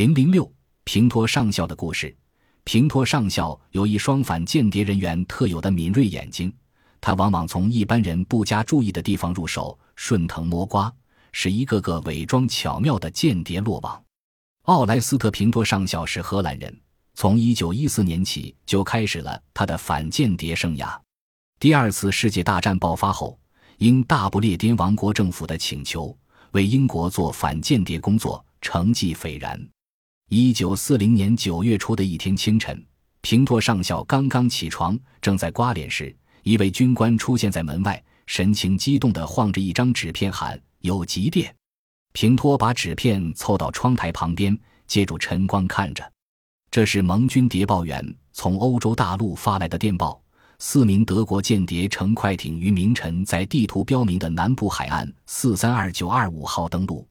零零六平托上校的故事。平托上校有一双反间谍人员特有的敏锐眼睛，他往往从一般人不加注意的地方入手，顺藤摸瓜，使一个个伪装巧妙的间谍落网。奥莱斯特·平托上校是荷兰人，从一九一四年起就开始了他的反间谍生涯。第二次世界大战爆发后，因大不列颠王国政府的请求，为英国做反间谍工作，成绩斐然。一九四零年九月初的一天清晨，平托上校刚刚起床，正在刮脸时，一位军官出现在门外，神情激动地晃着一张纸片喊：“有急电！”平托把纸片凑到窗台旁边，借助晨光看着，这是盟军谍报员从欧洲大陆发来的电报：四名德国间谍乘快艇于明晨在地图标明的南部海岸四三二九二五号登陆。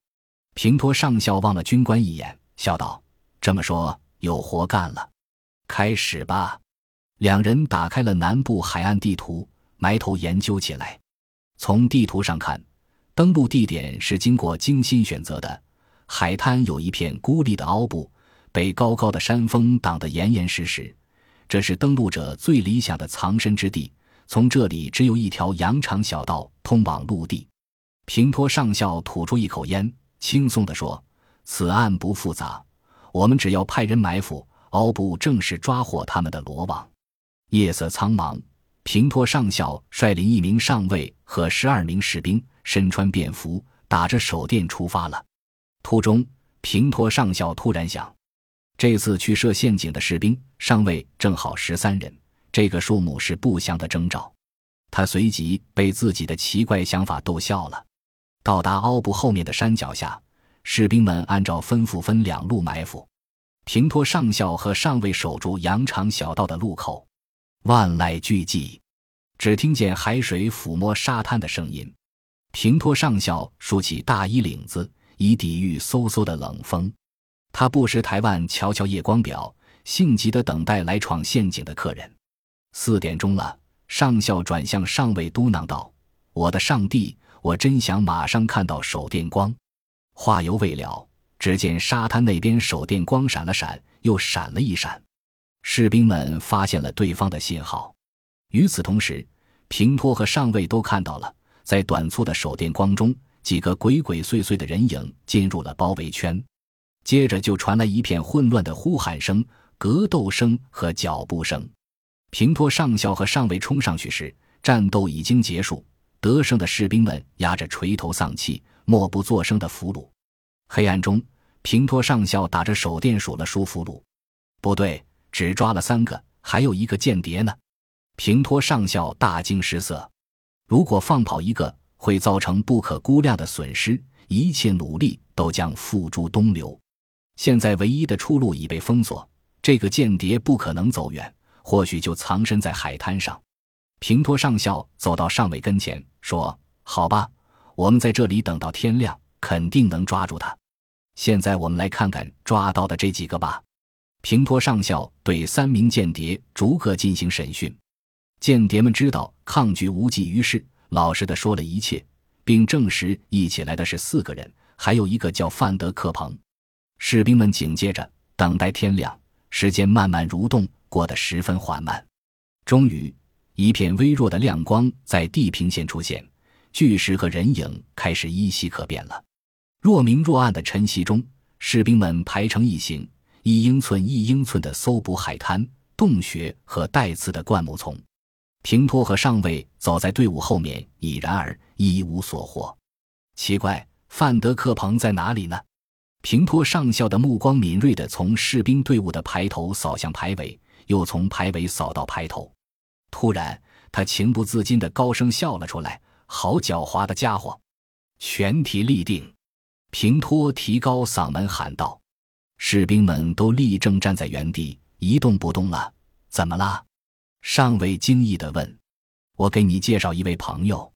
平托上校望了军官一眼，笑道。这么说有活干了，开始吧。两人打开了南部海岸地图，埋头研究起来。从地图上看，登陆地点是经过精心选择的。海滩有一片孤立的凹部，被高高的山峰挡得严严实实，这是登陆者最理想的藏身之地。从这里只有一条羊肠小道通往陆地。平托上校吐出一口烟，轻松地说：“此案不复杂。”我们只要派人埋伏，敖部正是抓获他们的罗网。夜色苍茫，平托上校率领一名上尉和十二名士兵，身穿便服，打着手电出发了。途中，平托上校突然想，这次去设陷阱的士兵上尉正好十三人，这个数目是不祥的征兆。他随即被自己的奇怪想法逗笑了。到达凹部后面的山脚下。士兵们按照吩咐分两路埋伏，平托上校和上尉守住羊肠小道的路口。万籁俱寂，只听见海水抚摸沙滩的声音。平托上校竖起大衣领子，以抵御嗖嗖的冷风。他不时抬腕瞧瞧夜光表，性急地等待来闯陷阱的客人。四点钟了，上校转向上尉嘟囔道：“我的上帝，我真想马上看到手电光。”话犹未了，只见沙滩那边手电光闪了闪，又闪了一闪，士兵们发现了对方的信号。与此同时，平托和上尉都看到了，在短促的手电光中，几个鬼鬼祟祟的人影进入了包围圈。接着就传来一片混乱的呼喊声、格斗声和脚步声。平托上校和上尉冲上去时，战斗已经结束。得胜的士兵们压着垂头丧气、默不作声的俘虏。黑暗中，平托上校打着手电数了数俘虏，不对，只抓了三个，还有一个间谍呢。平托上校大惊失色，如果放跑一个，会造成不可估量的损失，一切努力都将付诸东流。现在唯一的出路已被封锁，这个间谍不可能走远，或许就藏身在海滩上。平托上校走到上尉跟前，说：“好吧，我们在这里等到天亮，肯定能抓住他。现在我们来看看抓到的这几个吧。”平托上校对三名间谍逐个进行审讯，间谍们知道抗拒无济于事，老实的说了一切，并证实一起来的是四个人，还有一个叫范德克彭。士兵们紧接着等待天亮，时间慢慢蠕动，过得十分缓慢。终于。一片微弱的亮光在地平线出现，巨石和人影开始依稀可辨了。若明若暗的晨曦中，士兵们排成一行，一英寸一英寸地搜捕海滩、洞穴和带刺的灌木丛。平托和上尉走在队伍后面，已然而一无所获。奇怪，范德克彭在哪里呢？平托上校的目光敏锐地从士兵队伍的排头扫向排尾，又从排尾扫到排头。突然，他情不自禁地高声笑了出来：“好狡猾的家伙！”全体立定，平托提高嗓门喊道：“士兵们都立正站在原地，一动不动了。怎么了？”上尉惊异地问。“我给你介绍一位朋友。”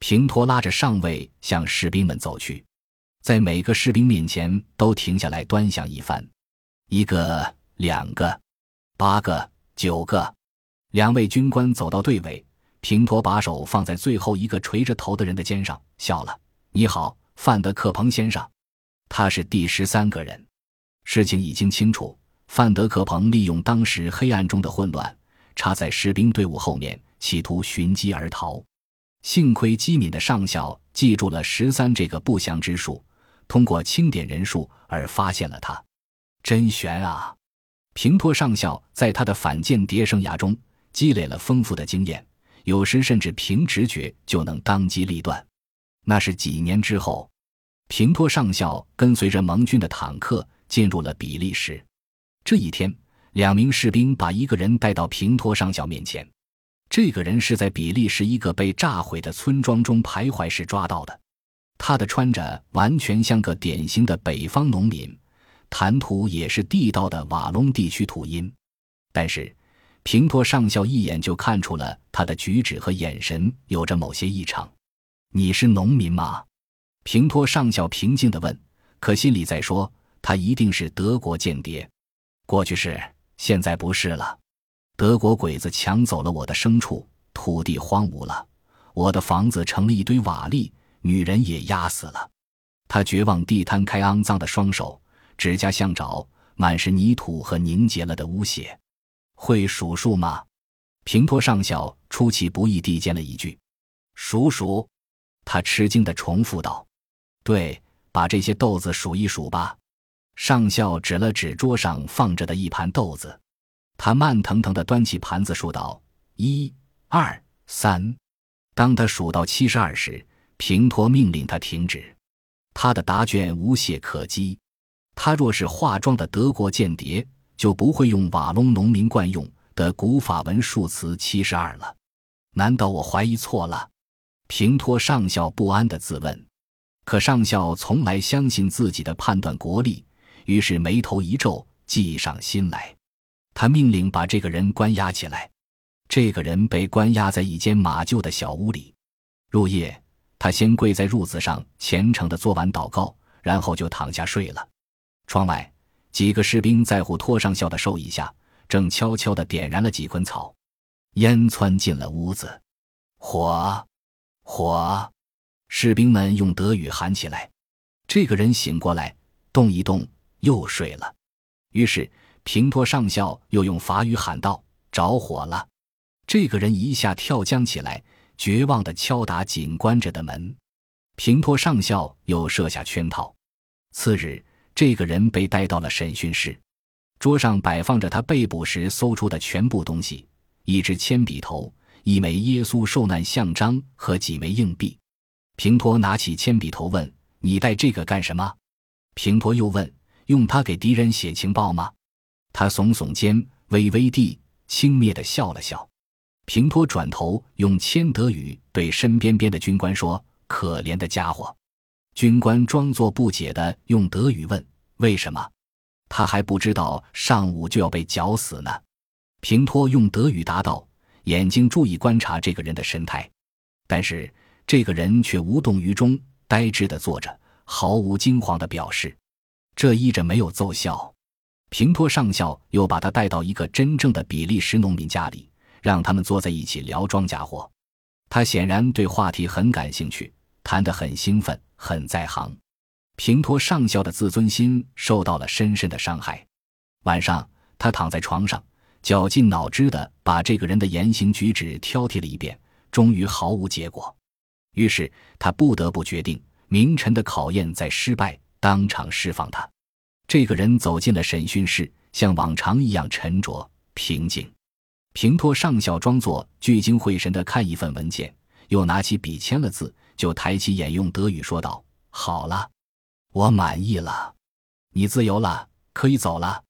平托拉着上尉向士兵们走去，在每个士兵面前都停下来端详一番。一个，两个，八个，九个。两位军官走到队尾，平托把手放在最后一个垂着头的人的肩上，笑了：“你好，范德克彭先生。他是第十三个人。”事情已经清楚，范德克彭利用当时黑暗中的混乱，插在士兵队伍后面，企图寻机而逃。幸亏机敏的上校记住了十三这个不祥之数，通过清点人数而发现了他。真悬啊！平托上校在他的反间谍生涯中积累了丰富的经验，有时甚至凭直觉就能当机立断。那是几年之后，平托上校跟随着盟军的坦克。进入了比利时。这一天，两名士兵把一个人带到平托上校面前。这个人是在比利时一个被炸毁的村庄中徘徊时抓到的。他的穿着完全像个典型的北方农民，谈吐也是地道的瓦隆地区土音。但是，平托上校一眼就看出了他的举止和眼神有着某些异常。“你是农民吗？”平托上校平静地问，可心里在说。他一定是德国间谍，过去是，现在不是了。德国鬼子抢走了我的牲畜，土地荒芜了，我的房子成了一堆瓦砾，女人也压死了。他绝望地摊开肮脏的双手，指甲像爪，满是泥土和凝结了的污血。会数数吗？平托上校出其不意地尖了一句：“数数。”他吃惊地重复道：“对，把这些豆子数一数吧。”上校指了指桌上放着的一盘豆子，他慢腾腾地端起盘子数道：“一、二、三。”当他数到七十二时，平托命令他停止。他的答卷无懈可击。他若是化妆的德国间谍，就不会用瓦隆农民惯用的古法文数词七十二了。难道我怀疑错了？平托上校不安的自问。可上校从来相信自己的判断国力。于是眉头一皱，计上心来。他命令把这个人关押起来。这个人被关押在一间马厩的小屋里。入夜，他先跪在褥子上，虔诚地做完祷告，然后就躺下睡了。窗外，几个士兵在虎托上校的授意下，正悄悄地点燃了几捆草。烟窜进了屋子。火，火！士兵们用德语喊起来。这个人醒过来，动一动。又睡了，于是平托上校又用法语喊道：“着火了！”这个人一下跳江起来，绝望地敲打紧关着的门。平托上校又设下圈套。次日，这个人被带到了审讯室，桌上摆放着他被捕时搜出的全部东西：一支铅笔头、一枚耶稣受难像章和几枚硬币。平托拿起铅笔头问：“你带这个干什么？”平托又问。用它给敌人写情报吗？他耸耸肩，微微地轻蔑地笑了笑。平托转头用千德语对身边边的军官说：“可怜的家伙。”军官装作不解的用德语问：“为什么？”他还不知道上午就要被绞死呢。平托用德语答道，眼睛注意观察这个人的神态，但是这个人却无动于衷，呆滞地坐着，毫无惊慌的表示。这依着没有奏效，平托上校又把他带到一个真正的比利时农民家里，让他们坐在一起聊庄稼活。他显然对话题很感兴趣，谈得很兴奋，很在行。平托上校的自尊心受到了深深的伤害。晚上，他躺在床上，绞尽脑汁地把这个人的言行举止挑剔了一遍，终于毫无结果。于是他不得不决定，明晨的考验再失败。当场释放他。这个人走进了审讯室，像往常一样沉着平静。平托上校装作聚精会神地看一份文件，又拿起笔签了字，就抬起眼用德语说道：“好了，我满意了，你自由了，可以走了。”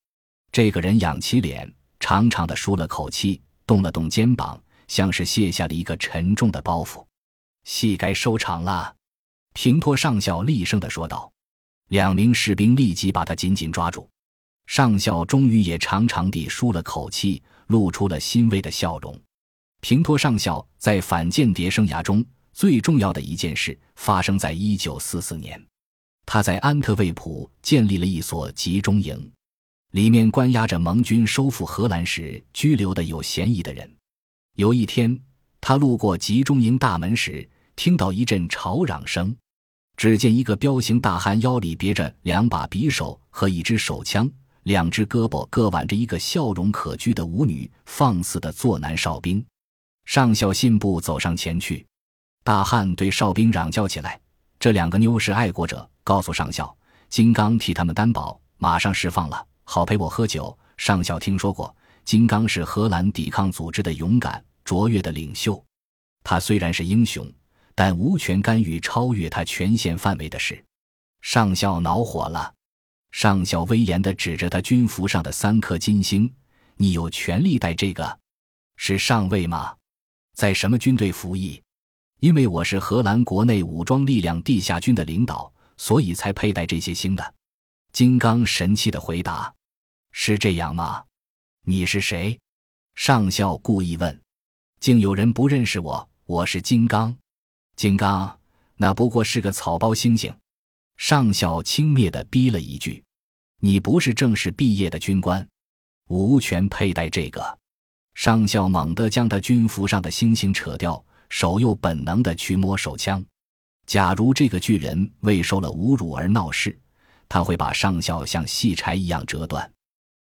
这个人仰起脸，长长的舒了口气，动了动肩膀，像是卸下了一个沉重的包袱。戏该收场了，平托上校厉声地说道。两名士兵立即把他紧紧抓住，上校终于也长长地舒了口气，露出了欣慰的笑容。平托上校在反间谍生涯中最重要的一件事发生在一九四四年，他在安特卫普建立了一所集中营，里面关押着盟军收复荷兰时拘留的有嫌疑的人。有一天，他路过集中营大门时，听到一阵吵嚷声。只见一个彪形大汉腰里别着两把匕首和一支手枪，两只胳膊各挽着一个笑容可掬的舞女，放肆的做男哨兵。上校信步走上前去，大汉对哨兵嚷叫起来：“这两个妞是爱国者，告诉上校，金刚替他们担保，马上释放了，好陪我喝酒。”上校听说过，金刚是荷兰抵抗组织的勇敢卓越的领袖，他虽然是英雄。但无权干预超越他权限范围的事。上校恼火了，上校威严地指着他军服上的三颗金星：“你有权利戴这个？是上尉吗？在什么军队服役？因为我是荷兰国内武装力量地下军的领导，所以才佩戴这些星的。”金刚神气的回答：“是这样吗？你是谁？”上校故意问。竟有人不认识我，我是金刚。金刚，那不过是个草包猩猩。上校轻蔑的逼了一句：“你不是正式毕业的军官，无权佩戴这个。”上校猛地将他军服上的星星扯掉，手又本能地去摸手枪。假如这个巨人为受了侮辱而闹事，他会把上校像细柴一样折断。